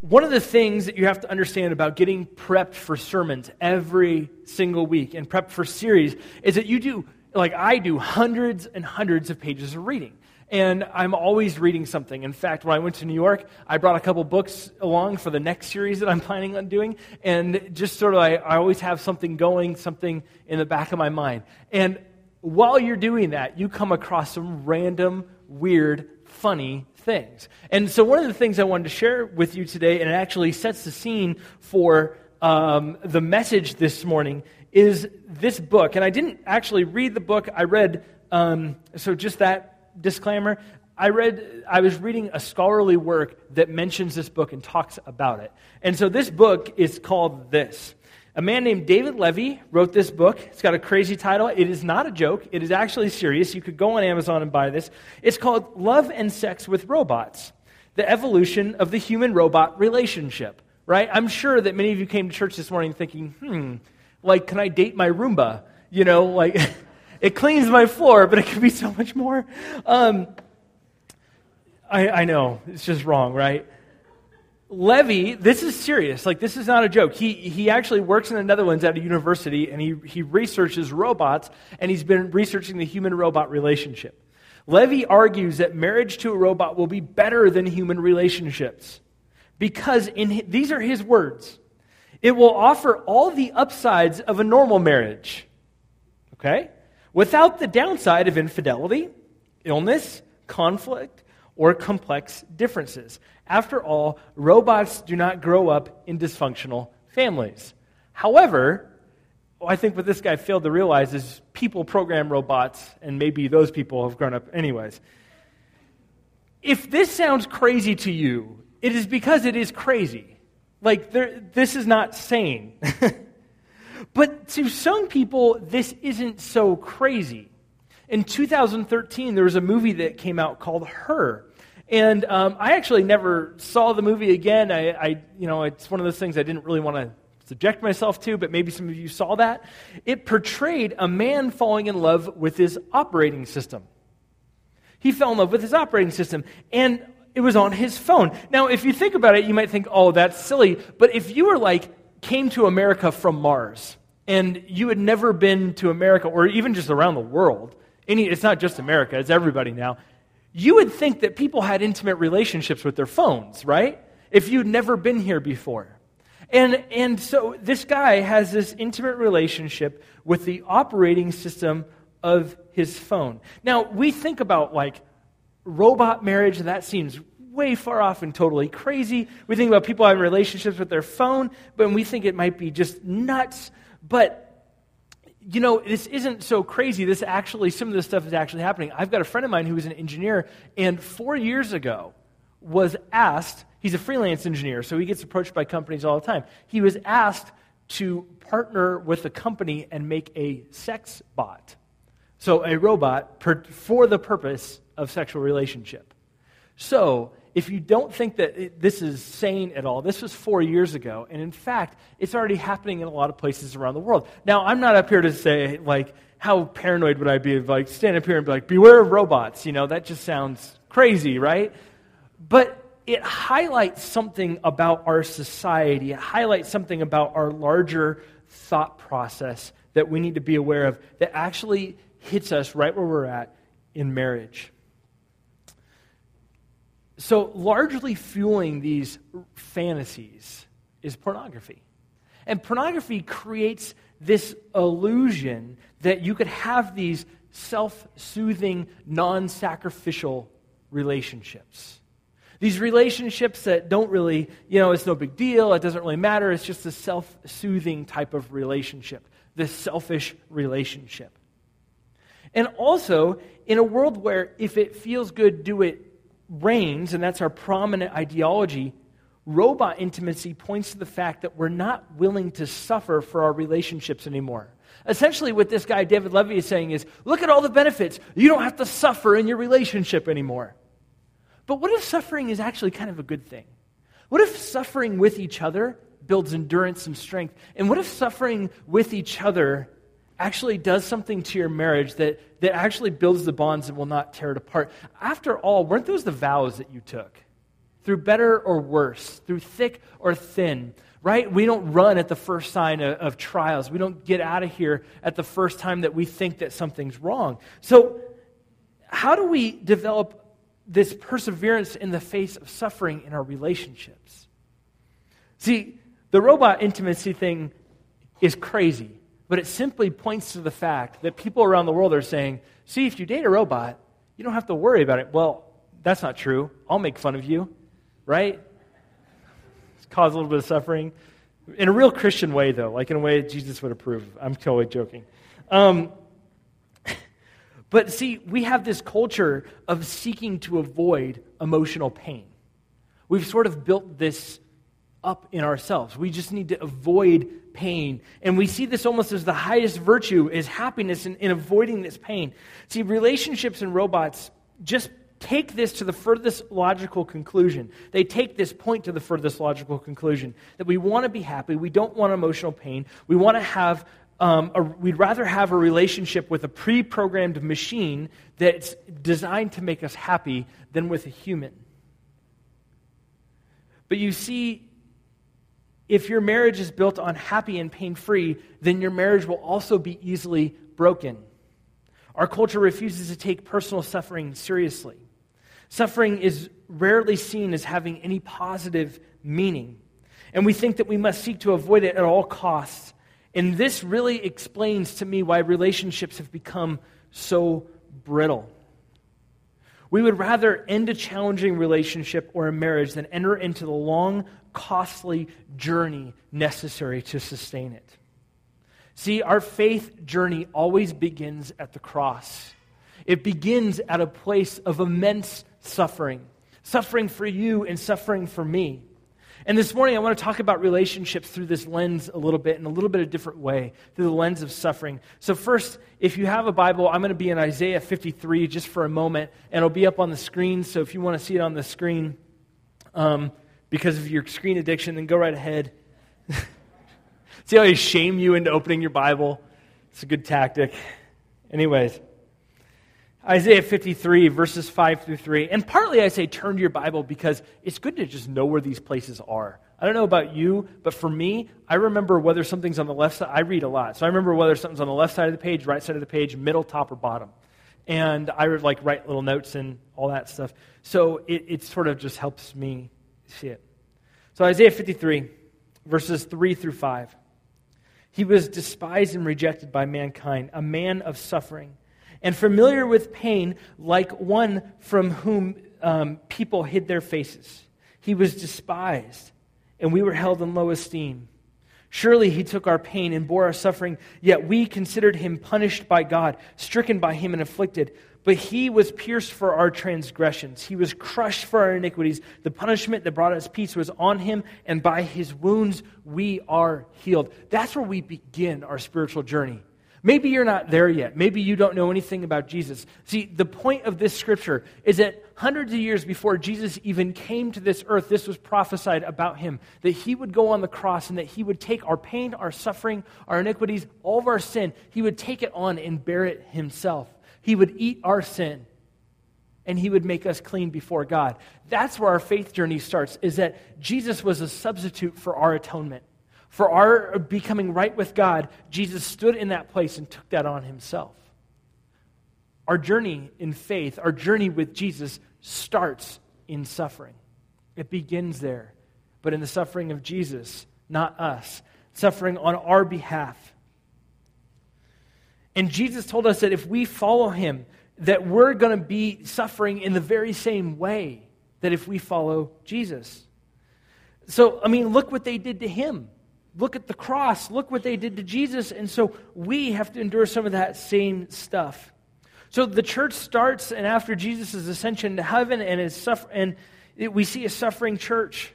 one of the things that you have to understand about getting prepped for sermons every single week and prepped for series is that you do, like I do, hundreds and hundreds of pages of reading. And I'm always reading something. In fact, when I went to New York, I brought a couple books along for the next series that I'm planning on doing. And just sort of, I, I always have something going, something in the back of my mind. And while you're doing that, you come across some random, weird, funny things. And so, one of the things I wanted to share with you today, and it actually sets the scene for um, the message this morning, is this book. And I didn't actually read the book, I read, um, so just that disclaimer. I read, I was reading a scholarly work that mentions this book and talks about it. And so this book is called this. A man named David Levy wrote this book. It's got a crazy title. It is not a joke, it is actually serious. You could go on Amazon and buy this. It's called Love and Sex with Robots The Evolution of the Human Robot Relationship. Right? I'm sure that many of you came to church this morning thinking, hmm, like, can I date my Roomba? You know, like. It cleans my floor, but it could be so much more. Um, I, I know, it's just wrong, right? Levy, this is serious. Like, this is not a joke. He, he actually works in the Netherlands at a university and he, he researches robots and he's been researching the human robot relationship. Levy argues that marriage to a robot will be better than human relationships because in, these are his words it will offer all the upsides of a normal marriage. Okay? without the downside of infidelity, illness, conflict, or complex differences. After all, robots do not grow up in dysfunctional families. However, I think what this guy failed to realize is people program robots, and maybe those people have grown up anyways. If this sounds crazy to you, it is because it is crazy. Like, there, this is not sane. But to some people, this isn't so crazy. In 2013, there was a movie that came out called Her. And um, I actually never saw the movie again. I, I, you know, it's one of those things I didn't really want to subject myself to, but maybe some of you saw that. It portrayed a man falling in love with his operating system. He fell in love with his operating system, and it was on his phone. Now, if you think about it, you might think, oh, that's silly. But if you were like, came to America from Mars, and you had never been to America or even just around the world, any, it's not just America, it's everybody now, you would think that people had intimate relationships with their phones, right? If you'd never been here before. And, and so this guy has this intimate relationship with the operating system of his phone. Now, we think about like robot marriage, that seems way far off and totally crazy. We think about people having relationships with their phone, but we think it might be just nuts. But you know, this isn't so crazy. This actually, some of this stuff is actually happening. I've got a friend of mine who is an engineer, and four years ago was asked, he's a freelance engineer, so he gets approached by companies all the time. He was asked to partner with a company and make a sex bot. So, a robot per, for the purpose of sexual relationship. So, if you don't think that it, this is sane at all, this was four years ago. And in fact, it's already happening in a lot of places around the world. Now, I'm not up here to say, like, how paranoid would I be if, like, stand up here and be like, beware of robots? You know, that just sounds crazy, right? But it highlights something about our society, it highlights something about our larger thought process that we need to be aware of that actually hits us right where we're at in marriage. So, largely fueling these fantasies is pornography. And pornography creates this illusion that you could have these self soothing, non sacrificial relationships. These relationships that don't really, you know, it's no big deal, it doesn't really matter, it's just a self soothing type of relationship, this selfish relationship. And also, in a world where if it feels good, do it reigns, and that's our prominent ideology, robot intimacy points to the fact that we're not willing to suffer for our relationships anymore. Essentially, what this guy, David Levy, is saying is look at all the benefits. You don't have to suffer in your relationship anymore. But what if suffering is actually kind of a good thing? What if suffering with each other builds endurance and strength? And what if suffering with each other actually does something to your marriage that, that actually builds the bonds and will not tear it apart. After all, weren't those the vows that you took? through better or worse, through thick or thin, right? We don't run at the first sign of, of, trials. We don't get out of here at the first time that we think that something's wrong. So, how do we develop this perseverance in the face of suffering in our relationships? See, the robot intimacy thing is crazy, but it simply points to the fact that people around the world are saying, see, if you date a robot, you don't have to worry about it. Well, that's not true. I'll make fun of you, right? It's Cause a little bit of suffering. In a real Christian way, though, like in a way Jesus would approve. I'm totally joking. Um, but see, we have this culture of seeking to avoid emotional pain. We've sort of built this up in ourselves. We just need to avoid pain. And we see this almost as the highest virtue is happiness in, in avoiding this pain. See, relationships and robots just take this to the furthest logical conclusion. They take this point to the furthest logical conclusion that we want to be happy, we don't want emotional pain, we want to have. Um, a, we'd rather have a relationship with a pre programmed machine that's designed to make us happy than with a human. But you see, if your marriage is built on happy and pain free, then your marriage will also be easily broken. Our culture refuses to take personal suffering seriously. Suffering is rarely seen as having any positive meaning, and we think that we must seek to avoid it at all costs. And this really explains to me why relationships have become so brittle. We would rather end a challenging relationship or a marriage than enter into the long, costly journey necessary to sustain it. See, our faith journey always begins at the cross. It begins at a place of immense suffering suffering for you and suffering for me. And this morning, I want to talk about relationships through this lens a little bit, in a little bit of different way, through the lens of suffering. So, first, if you have a Bible, I'm going to be in Isaiah 53 just for a moment, and it'll be up on the screen. So, if you want to see it on the screen, um, because of your screen addiction, then go right ahead. See how they shame you into opening your Bible? It's a good tactic. Anyways, Isaiah 53, verses 5 through 3. And partly I say turn to your Bible because it's good to just know where these places are. I don't know about you, but for me, I remember whether something's on the left side. I read a lot. So I remember whether something's on the left side of the page, right side of the page, middle, top, or bottom. And I would like write little notes and all that stuff. So it, it sort of just helps me see it. So, Isaiah 53, verses 3 through 5. He was despised and rejected by mankind, a man of suffering, and familiar with pain, like one from whom um, people hid their faces. He was despised, and we were held in low esteem. Surely he took our pain and bore our suffering, yet we considered him punished by God, stricken by him and afflicted. But he was pierced for our transgressions, he was crushed for our iniquities. The punishment that brought us peace was on him, and by his wounds we are healed. That's where we begin our spiritual journey. Maybe you're not there yet. Maybe you don't know anything about Jesus. See, the point of this scripture is that hundreds of years before Jesus even came to this earth, this was prophesied about him that he would go on the cross and that he would take our pain, our suffering, our iniquities, all of our sin, he would take it on and bear it himself. He would eat our sin and he would make us clean before God. That's where our faith journey starts is that Jesus was a substitute for our atonement. For our becoming right with God, Jesus stood in that place and took that on himself. Our journey in faith, our journey with Jesus starts in suffering. It begins there, but in the suffering of Jesus, not us, suffering on our behalf. And Jesus told us that if we follow him, that we're going to be suffering in the very same way that if we follow Jesus. So, I mean, look what they did to him. Look at the cross. Look what they did to Jesus. And so we have to endure some of that same stuff. So the church starts, and after Jesus' ascension to heaven, and, is suffer- and it, we see a suffering church.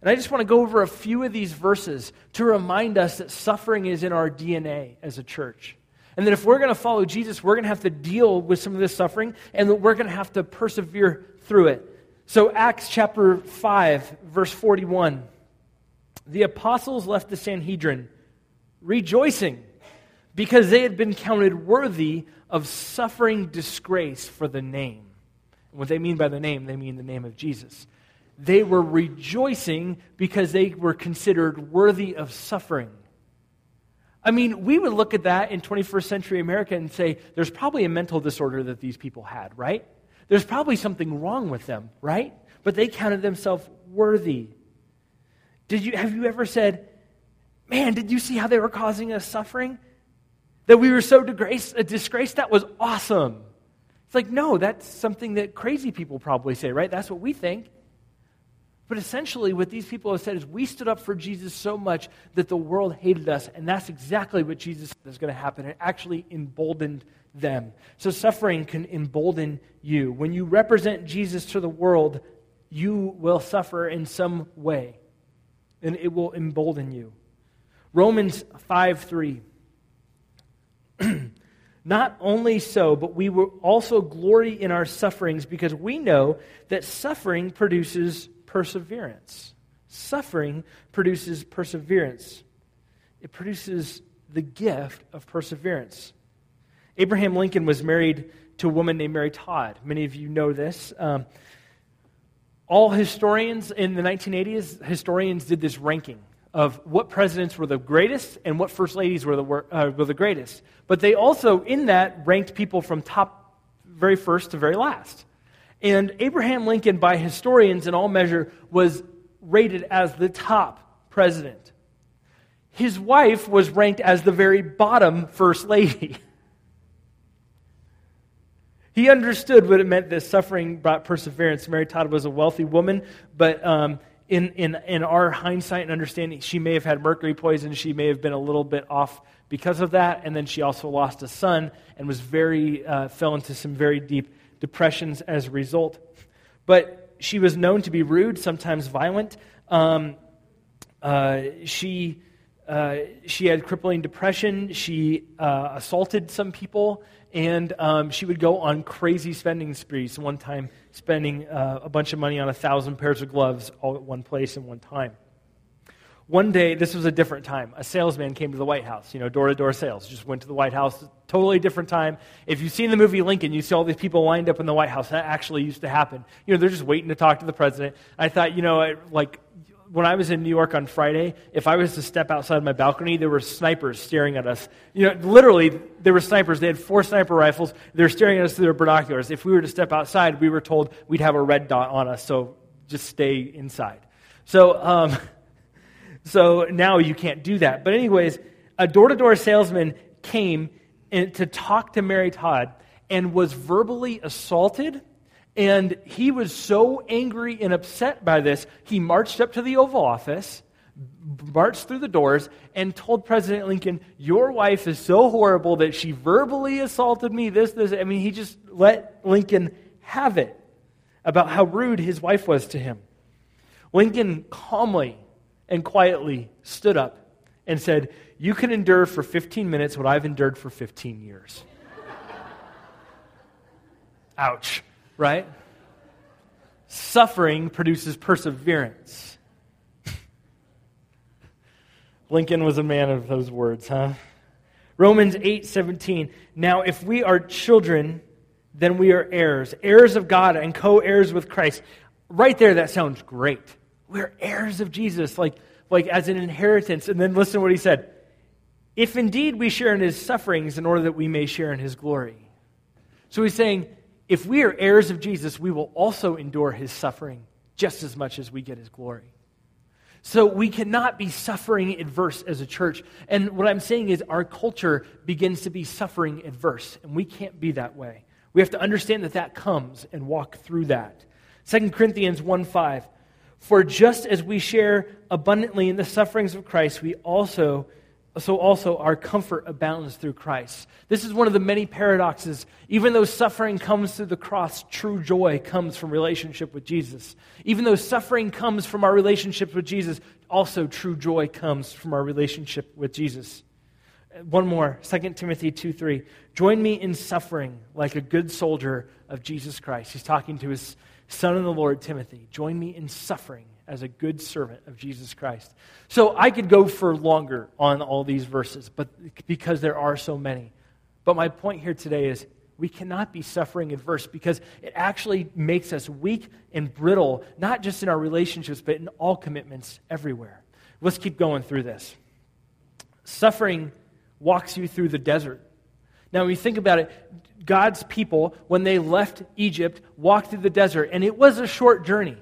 And I just want to go over a few of these verses to remind us that suffering is in our DNA as a church. And that if we're going to follow Jesus, we're going to have to deal with some of this suffering and that we're going to have to persevere through it. So, Acts chapter 5, verse 41. The apostles left the Sanhedrin rejoicing because they had been counted worthy of suffering disgrace for the name. And what they mean by the name, they mean the name of Jesus. they were rejoicing because they were considered worthy of suffering. I mean, we would look at that in 21st century America and say, there's probably a mental disorder that these people had, right? There's probably something wrong with them, right? But they counted themselves worthy. Did you, have you ever said, man, did you see how they were causing us suffering? That we were so disgraced, uh, disgraced? That was awesome. It's like, no, that's something that crazy people probably say, right? That's what we think. But essentially, what these people have said is we stood up for Jesus so much that the world hated us, and that's exactly what Jesus said is going to happen. It actually emboldened them. So suffering can embolden you. When you represent Jesus to the world, you will suffer in some way, and it will embolden you. Romans 5 3. Not only so, but we will also glory in our sufferings because we know that suffering produces perseverance. Suffering produces perseverance, it produces the gift of perseverance. Abraham Lincoln was married to a woman named Mary Todd. Many of you know this. Um, all historians in the 1980s, historians did this ranking of what presidents were the greatest and what first ladies were the, uh, were the greatest. But they also, in that, ranked people from top, very first to very last. And Abraham Lincoln, by historians in all measure, was rated as the top president. His wife was ranked as the very bottom first lady. he understood what it meant that suffering brought perseverance. Mary Todd was a wealthy woman, but um, in, in, in our hindsight and understanding, she may have had mercury poison. She may have been a little bit off because of that. And then she also lost a son and was very, uh, fell into some very deep depressions as a result. But she was known to be rude, sometimes violent. Um, uh, she, uh, she had crippling depression. She uh, assaulted some people, and um, she would go on crazy spending sprees. One time, spending uh, a bunch of money on a thousand pairs of gloves all at one place in one time. One day, this was a different time. A salesman came to the White House, you know, door to door sales. Just went to the White House, totally different time. If you've seen the movie Lincoln, you see all these people lined up in the White House. That actually used to happen. You know, they're just waiting to talk to the president. I thought, you know, like when I was in New York on Friday, if I was to step outside my balcony, there were snipers staring at us. You know, literally, there were snipers. They had four sniper rifles. They're staring at us through their binoculars. If we were to step outside, we were told we'd have a red dot on us, so just stay inside. So, um, so now you can't do that. But, anyways, a door to door salesman came in, to talk to Mary Todd and was verbally assaulted. And he was so angry and upset by this, he marched up to the Oval Office, marched through the doors, and told President Lincoln, Your wife is so horrible that she verbally assaulted me, this, this. I mean, he just let Lincoln have it about how rude his wife was to him. Lincoln calmly and quietly stood up and said, You can endure for 15 minutes what I've endured for 15 years. Ouch, right? Suffering produces perseverance. Lincoln was a man of those words, huh? Romans 8 17. Now, if we are children, then we are heirs, heirs of God and co heirs with Christ. Right there, that sounds great. We're heirs of Jesus, like, like as an inheritance. And then listen to what he said. If indeed we share in his sufferings in order that we may share in his glory. So he's saying, if we are heirs of Jesus, we will also endure his suffering just as much as we get his glory. So we cannot be suffering adverse as a church. And what I'm saying is our culture begins to be suffering adverse, and we can't be that way. We have to understand that that comes and walk through that. 2 Corinthians 1 5. For just as we share abundantly in the sufferings of Christ, we also so also our comfort abounds through Christ. This is one of the many paradoxes. Even though suffering comes through the cross, true joy comes from relationship with Jesus. Even though suffering comes from our relationship with Jesus, also true joy comes from our relationship with Jesus. One more, 2 Timothy 2 3. Join me in suffering like a good soldier of Jesus Christ. He's talking to his son in the Lord, Timothy, join me in suffering as a good servant of Jesus Christ. So I could go for longer on all these verses, but because there are so many. But my point here today is We cannot be suffering adverse because it actually makes us weak and brittle, not just in our relationships, but in all commitments everywhere. Let's keep going through this. Suffering walks you through the desert. Now, when you think about it, God's people, when they left Egypt, walked through the desert, and it was a short journey.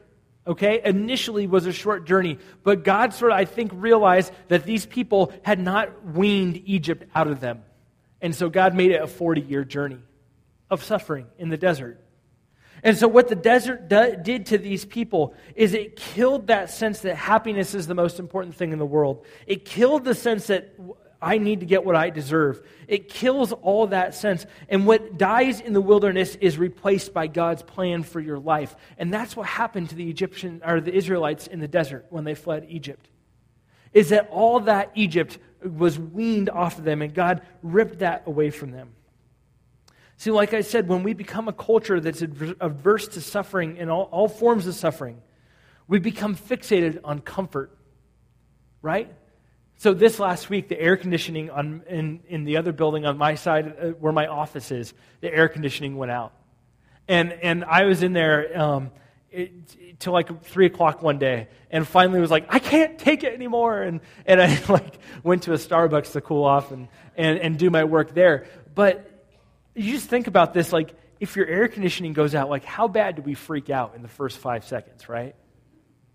Okay? Initially was a short journey, but God sort of, I think, realized that these people had not weaned Egypt out of them. And so God made it a 40 year journey of suffering in the desert. And so, what the desert did to these people is it killed that sense that happiness is the most important thing in the world. It killed the sense that I need to get what I deserve. It kills all that sense. And what dies in the wilderness is replaced by God's plan for your life. And that's what happened to the Egyptian or the Israelites in the desert when they fled Egypt. Is that all that Egypt was weaned off of them and God ripped that away from them. See, like I said, when we become a culture that's averse to suffering and all, all forms of suffering, we become fixated on comfort, right? So, this last week, the air conditioning on, in, in the other building on my side, uh, where my office is, the air conditioning went out. And, and I was in there um, till like 3 o'clock one day, and finally was like, I can't take it anymore. And, and I like went to a Starbucks to cool off and, and, and do my work there. But you just think about this like, if your air conditioning goes out, like, how bad do we freak out in the first five seconds, right?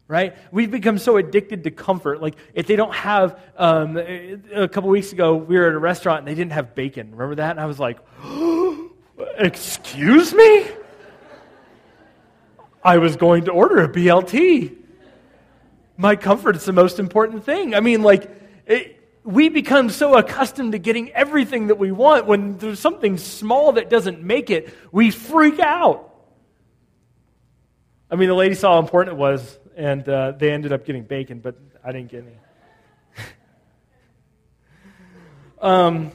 Right? We've become so addicted to comfort. Like, if they don't have, um, a couple weeks ago, we were at a restaurant and they didn't have bacon. Remember that? And I was like, excuse me? I was going to order a BLT. My comfort is the most important thing. I mean, like, it, we become so accustomed to getting everything that we want. When there's something small that doesn't make it, we freak out. I mean, the lady saw how important it was and uh, they ended up getting bacon, but I didn't get any. um,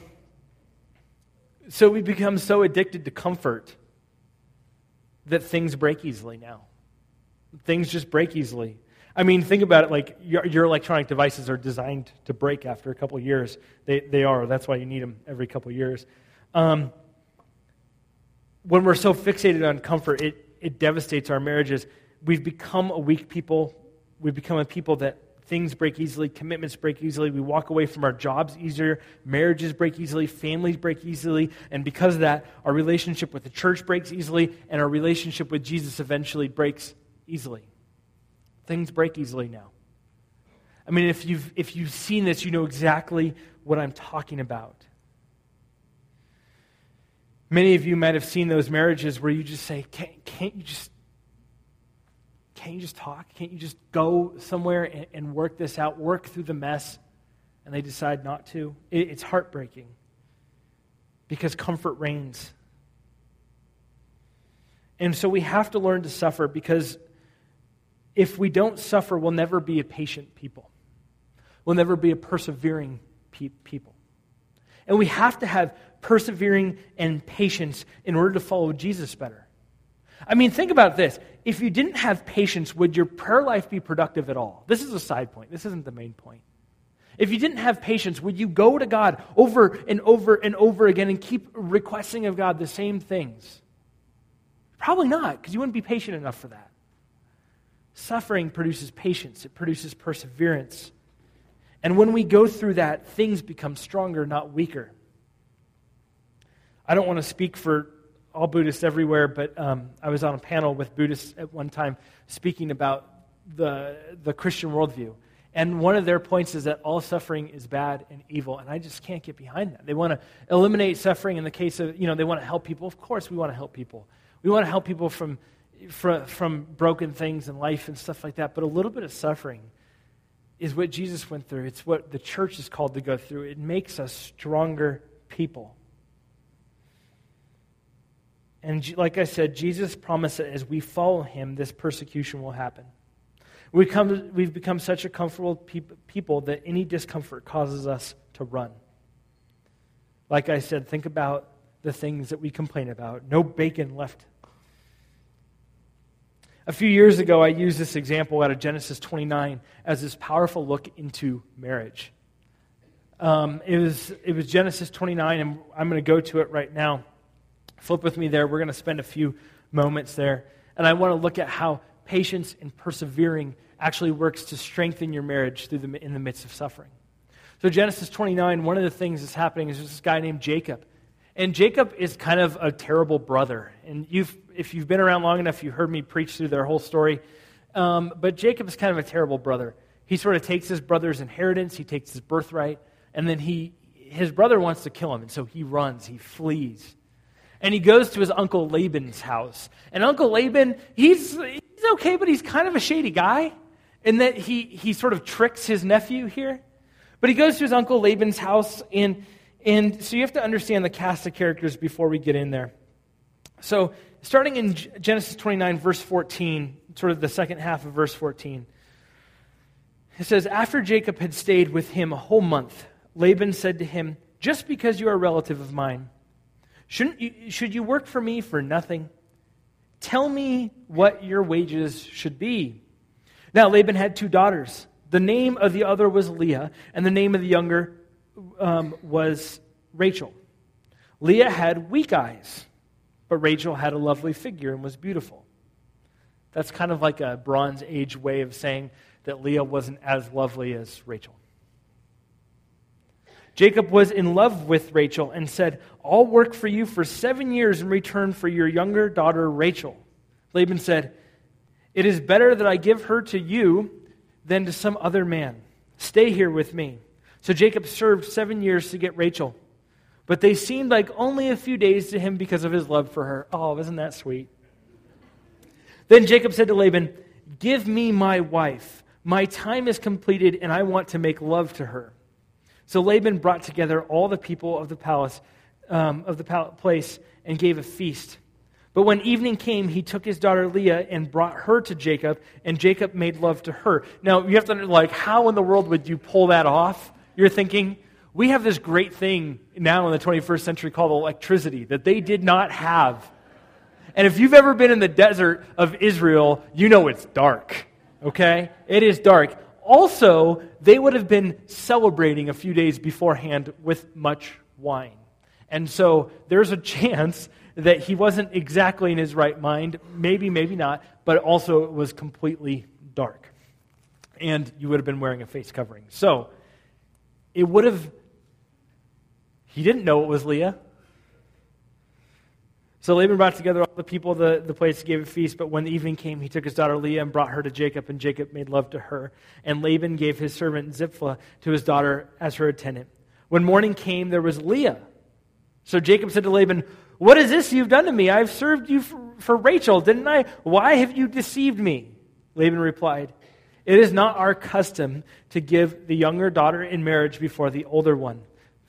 so we become so addicted to comfort that things break easily now. Things just break easily. I mean, think about it like your, your electronic devices are designed to break after a couple years. They, they are. That's why you need them every couple years. Um, when we're so fixated on comfort, it, it devastates our marriages we've become a weak people. We've become a people that things break easily, commitments break easily. We walk away from our jobs easier, marriages break easily, families break easily. And because of that, our relationship with the church breaks easily, and our relationship with Jesus eventually breaks easily. Things break easily now. I mean, if you've, if you've seen this, you know exactly what I'm talking about. Many of you might have seen those marriages where you just say, can't, can't you just can't you just talk? Can't you just go somewhere and, and work this out, work through the mess? And they decide not to. It, it's heartbreaking because comfort reigns. And so we have to learn to suffer because if we don't suffer, we'll never be a patient people. We'll never be a persevering pe- people. And we have to have persevering and patience in order to follow Jesus better. I mean, think about this. If you didn't have patience, would your prayer life be productive at all? This is a side point. This isn't the main point. If you didn't have patience, would you go to God over and over and over again and keep requesting of God the same things? Probably not, because you wouldn't be patient enough for that. Suffering produces patience, it produces perseverance. And when we go through that, things become stronger, not weaker. I don't want to speak for all Buddhists everywhere, but um, I was on a panel with Buddhists at one time speaking about the, the Christian worldview. And one of their points is that all suffering is bad and evil, and I just can't get behind that. They want to eliminate suffering in the case of, you know, they want to help people. Of course, we want to help people. We want to help people from, from, from broken things in life and stuff like that. But a little bit of suffering is what Jesus went through. It's what the church is called to go through. It makes us stronger people. And like I said, Jesus promised that as we follow him, this persecution will happen. We come, we've become such a comfortable people that any discomfort causes us to run. Like I said, think about the things that we complain about. No bacon left. A few years ago, I used this example out of Genesis 29 as this powerful look into marriage. Um, it, was, it was Genesis 29, and I'm going to go to it right now Flip with me there. We're going to spend a few moments there. And I want to look at how patience and persevering actually works to strengthen your marriage through the, in the midst of suffering. So, Genesis 29, one of the things that's happening is this guy named Jacob. And Jacob is kind of a terrible brother. And you've, if you've been around long enough, you heard me preach through their whole story. Um, but Jacob is kind of a terrible brother. He sort of takes his brother's inheritance, he takes his birthright, and then he, his brother wants to kill him. And so he runs, he flees. And he goes to his uncle Laban's house. And Uncle Laban, he's, he's okay, but he's kind of a shady guy in that he, he sort of tricks his nephew here. But he goes to his uncle Laban's house, and, and so you have to understand the cast of characters before we get in there. So, starting in Genesis 29, verse 14, sort of the second half of verse 14, it says, After Jacob had stayed with him a whole month, Laban said to him, Just because you are a relative of mine, shouldn't you, should you work for me for nothing? Tell me what your wages should be. Now, Laban had two daughters. The name of the other was Leah, and the name of the younger um, was Rachel. Leah had weak eyes, but Rachel had a lovely figure and was beautiful. That's kind of like a Bronze Age way of saying that Leah wasn't as lovely as Rachel. Jacob was in love with Rachel and said, I'll work for you for seven years in return for your younger daughter Rachel. Laban said, It is better that I give her to you than to some other man. Stay here with me. So Jacob served seven years to get Rachel. But they seemed like only a few days to him because of his love for her. Oh, isn't that sweet? Then Jacob said to Laban, Give me my wife. My time is completed, and I want to make love to her. So Laban brought together all the people of the palace, um, of the place, and gave a feast. But when evening came, he took his daughter Leah and brought her to Jacob, and Jacob made love to her. Now, you have to, like, how in the world would you pull that off? You're thinking, we have this great thing now in the 21st century called electricity that they did not have. And if you've ever been in the desert of Israel, you know it's dark, okay? It is dark. Also, they would have been celebrating a few days beforehand with much wine. And so there's a chance that he wasn't exactly in his right mind, maybe, maybe not, but also it was completely dark. And you would have been wearing a face covering. So it would have, he didn't know it was Leah. So Laban brought together all the people of the, the place, gave a feast, but when the evening came, he took his daughter Leah and brought her to Jacob, and Jacob made love to her. And Laban gave his servant Zilpah to his daughter as her attendant. When morning came, there was Leah. So Jacob said to Laban, what is this you've done to me? I've served you for, for Rachel, didn't I? Why have you deceived me? Laban replied, It is not our custom to give the younger daughter in marriage before the older one.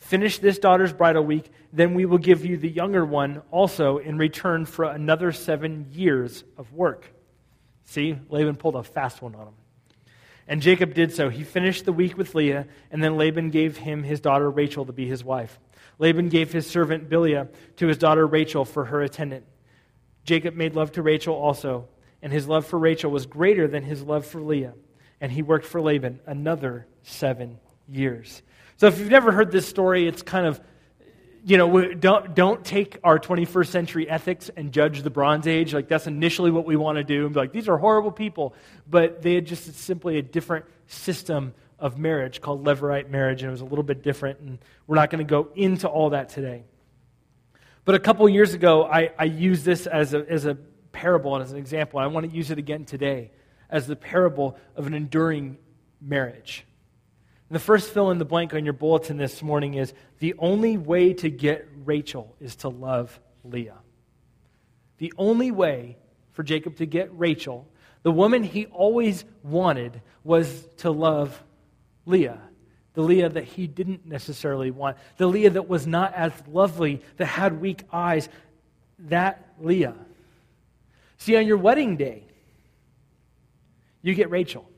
Finish this daughter's bridal week, then we will give you the younger one also in return for another seven years of work. See, Laban pulled a fast one on him. And Jacob did so. He finished the week with Leah, and then Laban gave him his daughter Rachel to be his wife. Laban gave his servant Bilhah to his daughter Rachel for her attendant. Jacob made love to Rachel also, and his love for Rachel was greater than his love for Leah. And he worked for Laban another seven years. So if you've never heard this story, it's kind of, you know, don't, don't take our 21st century ethics and judge the Bronze Age. Like, that's initially what we want to do. Be like, these are horrible people. But they had just simply a different system of marriage called Levirate marriage, and it was a little bit different, and we're not going to go into all that today. But a couple years ago, I, I used this as a, as a parable and as an example. I want to use it again today as the parable of an enduring marriage. And the first fill in the blank on your bulletin this morning is the only way to get Rachel is to love Leah. The only way for Jacob to get Rachel, the woman he always wanted, was to love Leah, the Leah that he didn't necessarily want, the Leah that was not as lovely, that had weak eyes, that Leah. See, on your wedding day, you get Rachel.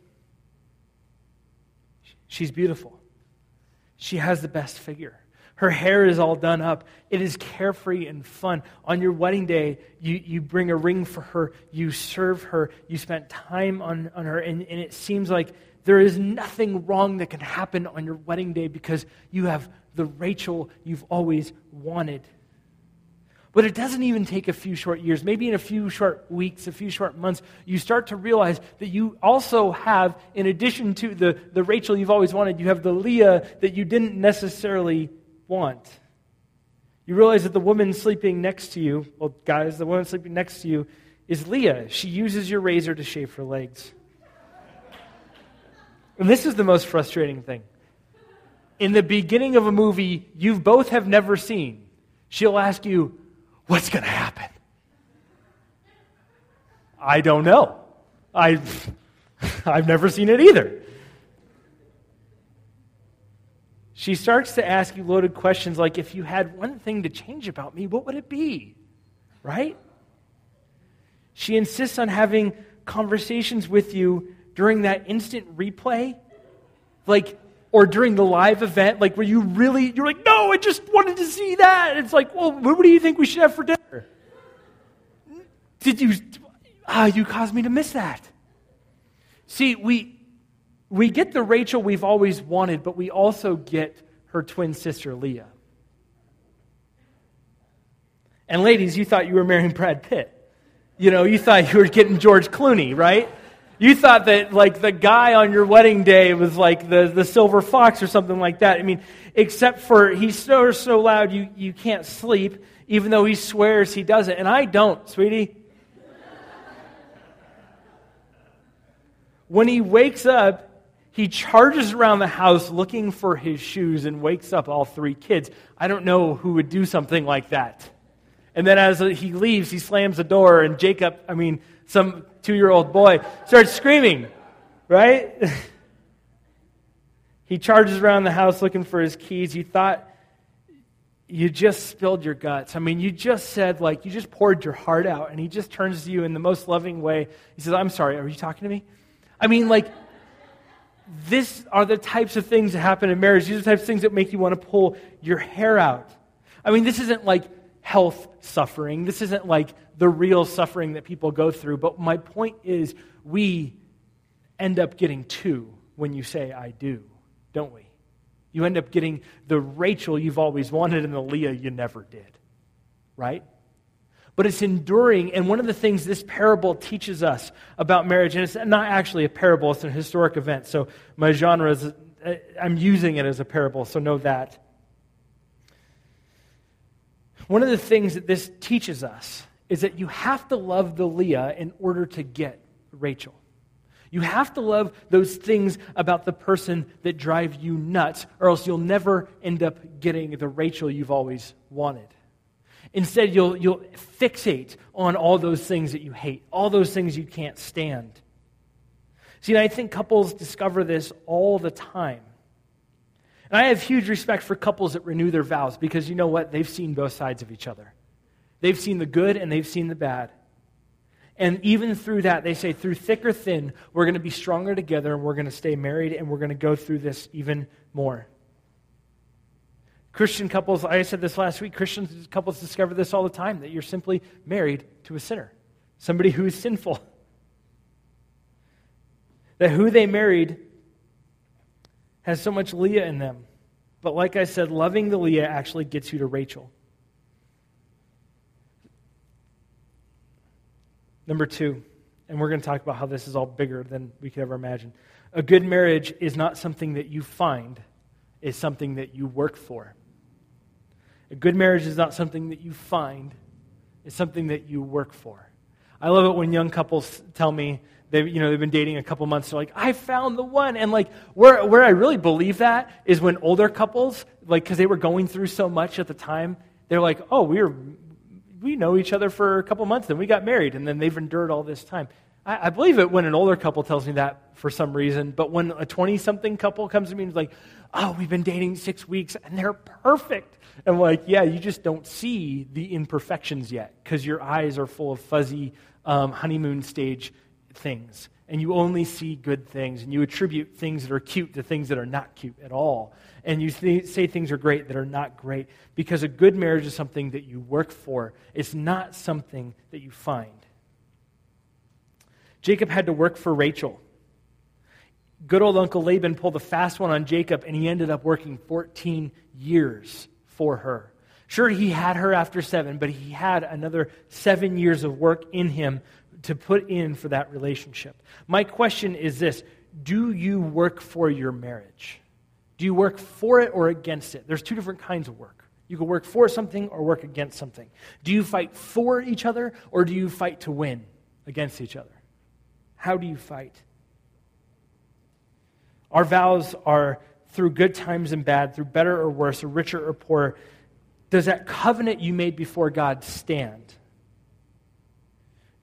She's beautiful. She has the best figure. Her hair is all done up. It is carefree and fun. On your wedding day, you, you bring a ring for her. You serve her. You spent time on, on her. And, and it seems like there is nothing wrong that can happen on your wedding day because you have the Rachel you've always wanted. But it doesn't even take a few short years. Maybe in a few short weeks, a few short months, you start to realize that you also have, in addition to the, the Rachel you've always wanted, you have the Leah that you didn't necessarily want. You realize that the woman sleeping next to you, well, guys, the woman sleeping next to you is Leah. She uses your razor to shave her legs. And this is the most frustrating thing. In the beginning of a movie you both have never seen, she'll ask you, What's going to happen? I don't know. I, I've never seen it either. She starts to ask you loaded questions like, if you had one thing to change about me, what would it be? Right? She insists on having conversations with you during that instant replay. Like, or during the live event, like where you really, you're like, no, I just wanted to see that. It's like, well, what do you think we should have for dinner? Did you, ah, you caused me to miss that. See, we, we get the Rachel we've always wanted, but we also get her twin sister, Leah. And ladies, you thought you were marrying Brad Pitt. You know, you thought you were getting George Clooney, right? You thought that, like, the guy on your wedding day was like the, the silver fox or something like that. I mean, except for he snores so loud you, you can't sleep, even though he swears he does it. And I don't, sweetie. when he wakes up, he charges around the house looking for his shoes and wakes up all three kids. I don't know who would do something like that. And then as he leaves, he slams the door, and Jacob, I mean, some two year old boy starts screaming, right? he charges around the house looking for his keys. You thought you just spilled your guts. I mean, you just said, like, you just poured your heart out, and he just turns to you in the most loving way. He says, I'm sorry, are you talking to me? I mean, like, this are the types of things that happen in marriage. These are the types of things that make you want to pull your hair out. I mean, this isn't like health suffering. This isn't like the real suffering that people go through. But my point is, we end up getting two when you say, I do, don't we? You end up getting the Rachel you've always wanted and the Leah you never did, right? But it's enduring. And one of the things this parable teaches us about marriage, and it's not actually a parable, it's an historic event. So my genre is, uh, I'm using it as a parable, so know that. One of the things that this teaches us is that you have to love the Leah in order to get Rachel. You have to love those things about the person that drive you nuts, or else you'll never end up getting the Rachel you've always wanted. Instead, you'll, you'll fixate on all those things that you hate, all those things you can't stand. See, I think couples discover this all the time. And I have huge respect for couples that renew their vows because you know what? They've seen both sides of each other. They've seen the good and they've seen the bad. And even through that, they say, through thick or thin, we're going to be stronger together and we're going to stay married and we're going to go through this even more. Christian couples, I said this last week, Christian couples discover this all the time that you're simply married to a sinner, somebody who is sinful. That who they married has so much Leah in them. But like I said, loving the Leah actually gets you to Rachel. Number two, and we're going to talk about how this is all bigger than we could ever imagine. A good marriage is not something that you find, it's something that you work for. A good marriage is not something that you find, it's something that you work for. I love it when young couples tell me they've, you know, they've been dating a couple months, they're like, I found the one. And like, where, where I really believe that is when older couples, like, because they were going through so much at the time, they're like, oh, we were we know each other for a couple months, then we got married, and then they've endured all this time. I, I believe it when an older couple tells me that for some reason, but when a 20 something couple comes to me and is like, oh, we've been dating six weeks, and they're perfect. I'm like, yeah, you just don't see the imperfections yet because your eyes are full of fuzzy um, honeymoon stage things and you only see good things, and you attribute things that are cute to things that are not cute at all. And you th- say things are great that are not great because a good marriage is something that you work for, it's not something that you find. Jacob had to work for Rachel. Good old Uncle Laban pulled a fast one on Jacob, and he ended up working 14 years for her. Sure, he had her after seven, but he had another seven years of work in him to put in for that relationship. My question is this Do you work for your marriage? Do you work for it or against it? There's two different kinds of work. You can work for something or work against something. Do you fight for each other or do you fight to win against each other? How do you fight? Our vows are through good times and bad, through better or worse, or richer or poorer. Does that covenant you made before God stand?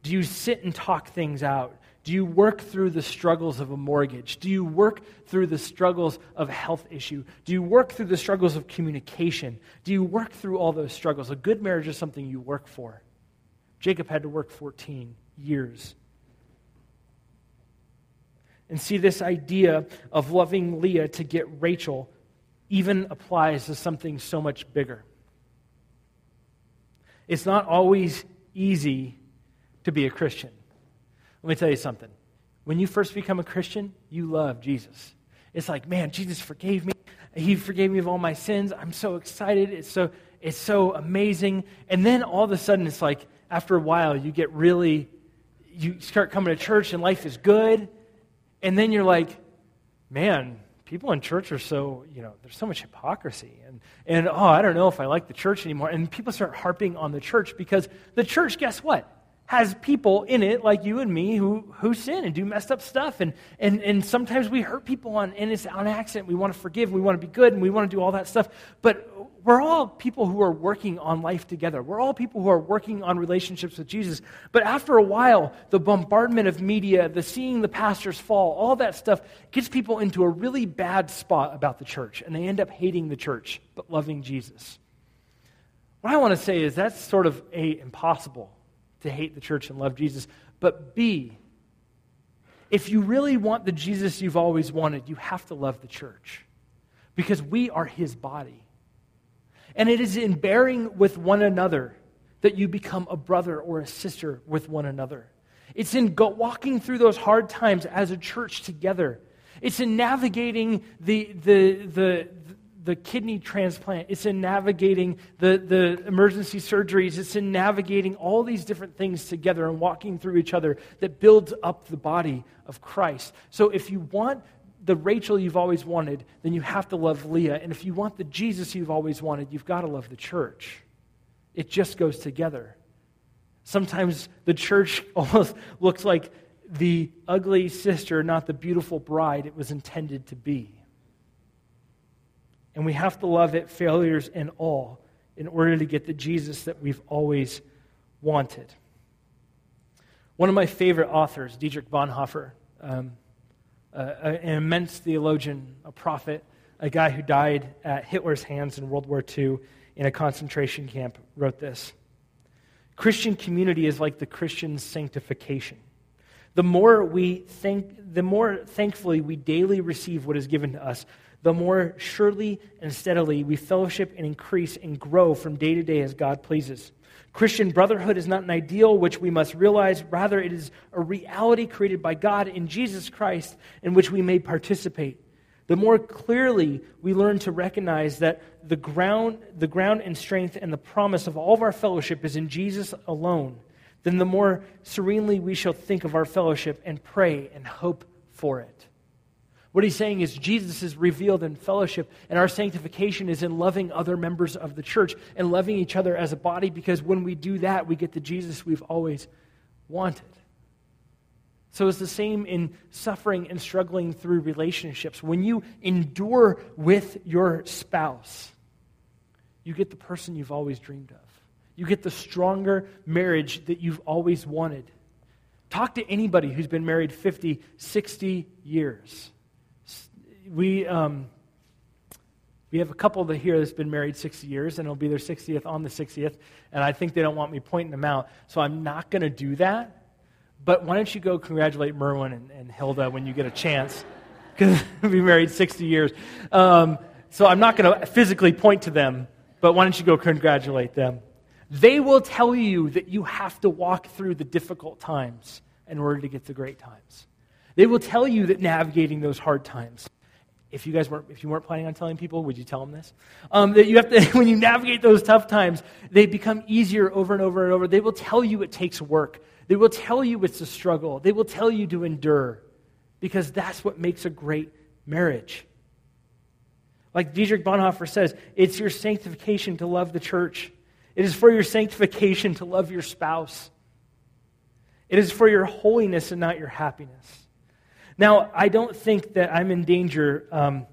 Do you sit and talk things out? Do you work through the struggles of a mortgage? Do you work through the struggles of a health issue? Do you work through the struggles of communication? Do you work through all those struggles? A good marriage is something you work for. Jacob had to work 14 years. And see, this idea of loving Leah to get Rachel even applies to something so much bigger. It's not always easy to be a Christian. Let me tell you something. When you first become a Christian, you love Jesus. It's like, man, Jesus forgave me. He forgave me of all my sins. I'm so excited. It's so, it's so amazing. And then all of a sudden, it's like, after a while, you get really, you start coming to church and life is good. And then you're like, man, people in church are so, you know, there's so much hypocrisy. And, and oh, I don't know if I like the church anymore. And people start harping on the church because the church, guess what? Has people in it like you and me who, who sin and do messed up stuff. And, and, and sometimes we hurt people on, and it's on accident. We want to forgive, and we want to be good, and we want to do all that stuff. But we're all people who are working on life together. We're all people who are working on relationships with Jesus. But after a while, the bombardment of media, the seeing the pastors fall, all that stuff gets people into a really bad spot about the church. And they end up hating the church, but loving Jesus. What I want to say is that's sort of a impossible to hate the church and love Jesus. But B, if you really want the Jesus you've always wanted, you have to love the church because we are his body. And it is in bearing with one another that you become a brother or a sister with one another. It's in go- walking through those hard times as a church together. It's in navigating the, the, the, the kidney transplant, it's in navigating the, the emergency surgeries, it's in navigating all these different things together and walking through each other that builds up the body of Christ. So if you want the Rachel you've always wanted, then you have to love Leah. And if you want the Jesus you've always wanted, you've got to love the church. It just goes together. Sometimes the church almost looks like the ugly sister, not the beautiful bride it was intended to be. And we have to love it, failures and all, in order to get the Jesus that we've always wanted. One of my favorite authors, Dietrich Bonhoeffer, um, uh, an immense theologian, a prophet, a guy who died at Hitler's hands in World War II in a concentration camp, wrote this Christian community is like the Christian's sanctification. The more we think, the more thankfully we daily receive what is given to us, the more surely and steadily we fellowship and increase and grow from day to day as God pleases. Christian brotherhood is not an ideal which we must realize, rather, it is a reality created by God in Jesus Christ in which we may participate. The more clearly we learn to recognize that the ground, the ground and strength and the promise of all of our fellowship is in Jesus alone, then the more serenely we shall think of our fellowship and pray and hope for it. What he's saying is Jesus is revealed in fellowship, and our sanctification is in loving other members of the church and loving each other as a body because when we do that, we get the Jesus we've always wanted. So it's the same in suffering and struggling through relationships. When you endure with your spouse, you get the person you've always dreamed of. You get the stronger marriage that you've always wanted. Talk to anybody who's been married 50, 60 years we, um, we have a couple here that's been married 60 years, and it'll be their 60th on the 60th, and I think they don't want me pointing them out, so I'm not going to do that. But why don't you go congratulate Merwin and, and Hilda when you get a chance? Because be married 60 years. Um, so I'm not going to physically point to them, but why don't you go congratulate them? They will tell you that you have to walk through the difficult times in order to get the great times. They will tell you that navigating those hard times if you guys weren't, if you weren't planning on telling people, would you tell them this? Um, that you have to, when you navigate those tough times, they become easier over and over and over. They will tell you it takes work. They will tell you it's a struggle. They will tell you to endure because that's what makes a great marriage. Like Dietrich Bonhoeffer says, it's your sanctification to love the church. It is for your sanctification to love your spouse. It is for your holiness and not your happiness. Now, I don't think that I'm in danger um,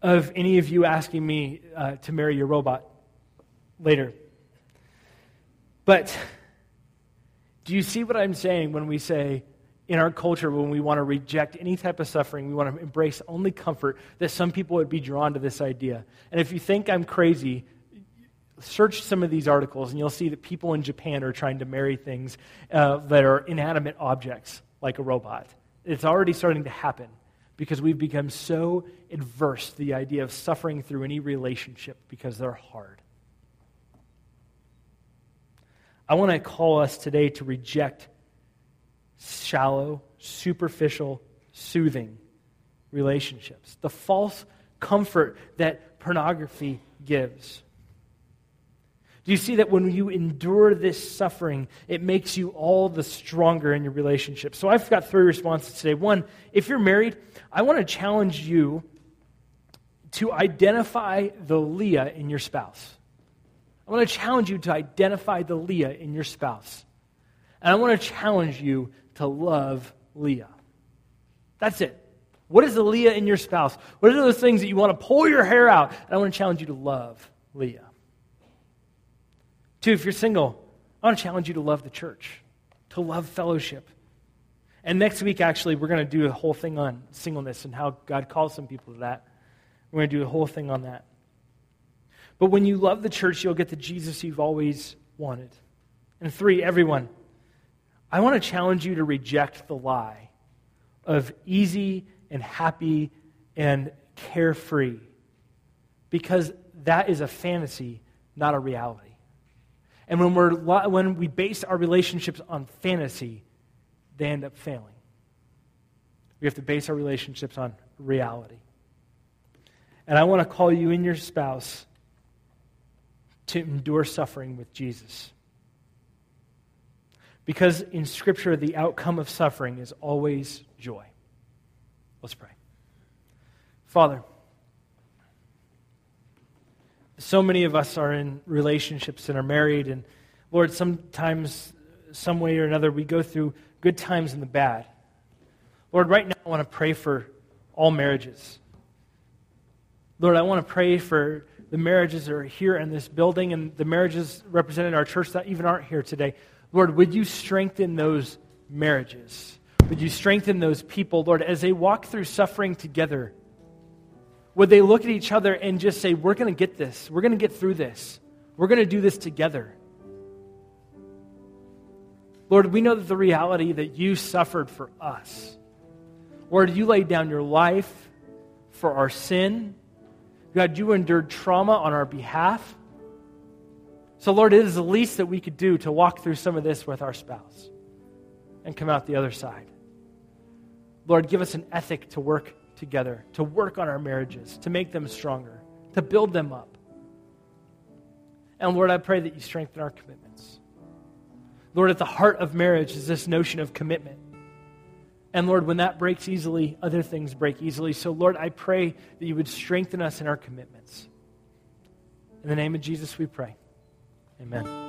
of any of you asking me uh, to marry your robot later. But do you see what I'm saying when we say, in our culture, when we want to reject any type of suffering, we want to embrace only comfort, that some people would be drawn to this idea? And if you think I'm crazy, search some of these articles and you'll see that people in Japan are trying to marry things uh, that are inanimate objects, like a robot. It's already starting to happen because we've become so adverse to the idea of suffering through any relationship because they're hard. I want to call us today to reject shallow, superficial, soothing relationships, the false comfort that pornography gives. Do you see that when you endure this suffering, it makes you all the stronger in your relationship? So I've got three responses today. One, if you're married, I want to challenge you to identify the Leah in your spouse. I want to challenge you to identify the Leah in your spouse. And I want to challenge you to love Leah. That's it. What is the Leah in your spouse? What are those things that you want to pull your hair out? And I want to challenge you to love Leah. Two, if you're single, I want to challenge you to love the church, to love fellowship. And next week, actually, we're going to do a whole thing on singleness and how God calls some people to that. We're going to do a whole thing on that. But when you love the church, you'll get the Jesus you've always wanted. And three, everyone, I want to challenge you to reject the lie of easy and happy and carefree because that is a fantasy, not a reality. And when, we're, when we base our relationships on fantasy, they end up failing. We have to base our relationships on reality. And I want to call you and your spouse to endure suffering with Jesus. Because in Scripture, the outcome of suffering is always joy. Let's pray. Father, so many of us are in relationships and are married, and Lord, sometimes, some way or another, we go through good times and the bad. Lord, right now I want to pray for all marriages. Lord, I want to pray for the marriages that are here in this building and the marriages represented in our church that even aren't here today. Lord, would you strengthen those marriages? Would you strengthen those people, Lord, as they walk through suffering together? Would they look at each other and just say, We're going to get this. We're going to get through this. We're going to do this together. Lord, we know that the reality that you suffered for us. Lord, you laid down your life for our sin. God, you endured trauma on our behalf. So, Lord, it is the least that we could do to walk through some of this with our spouse and come out the other side. Lord, give us an ethic to work together, to work on our marriages, to make them stronger, to build them up. And Lord, I pray that you strengthen our commitments. Lord, at the heart of marriage is this notion of commitment. And Lord, when that breaks easily, other things break easily. So, Lord, I pray that you would strengthen us in our commitments. In the name of Jesus, we pray. Amen.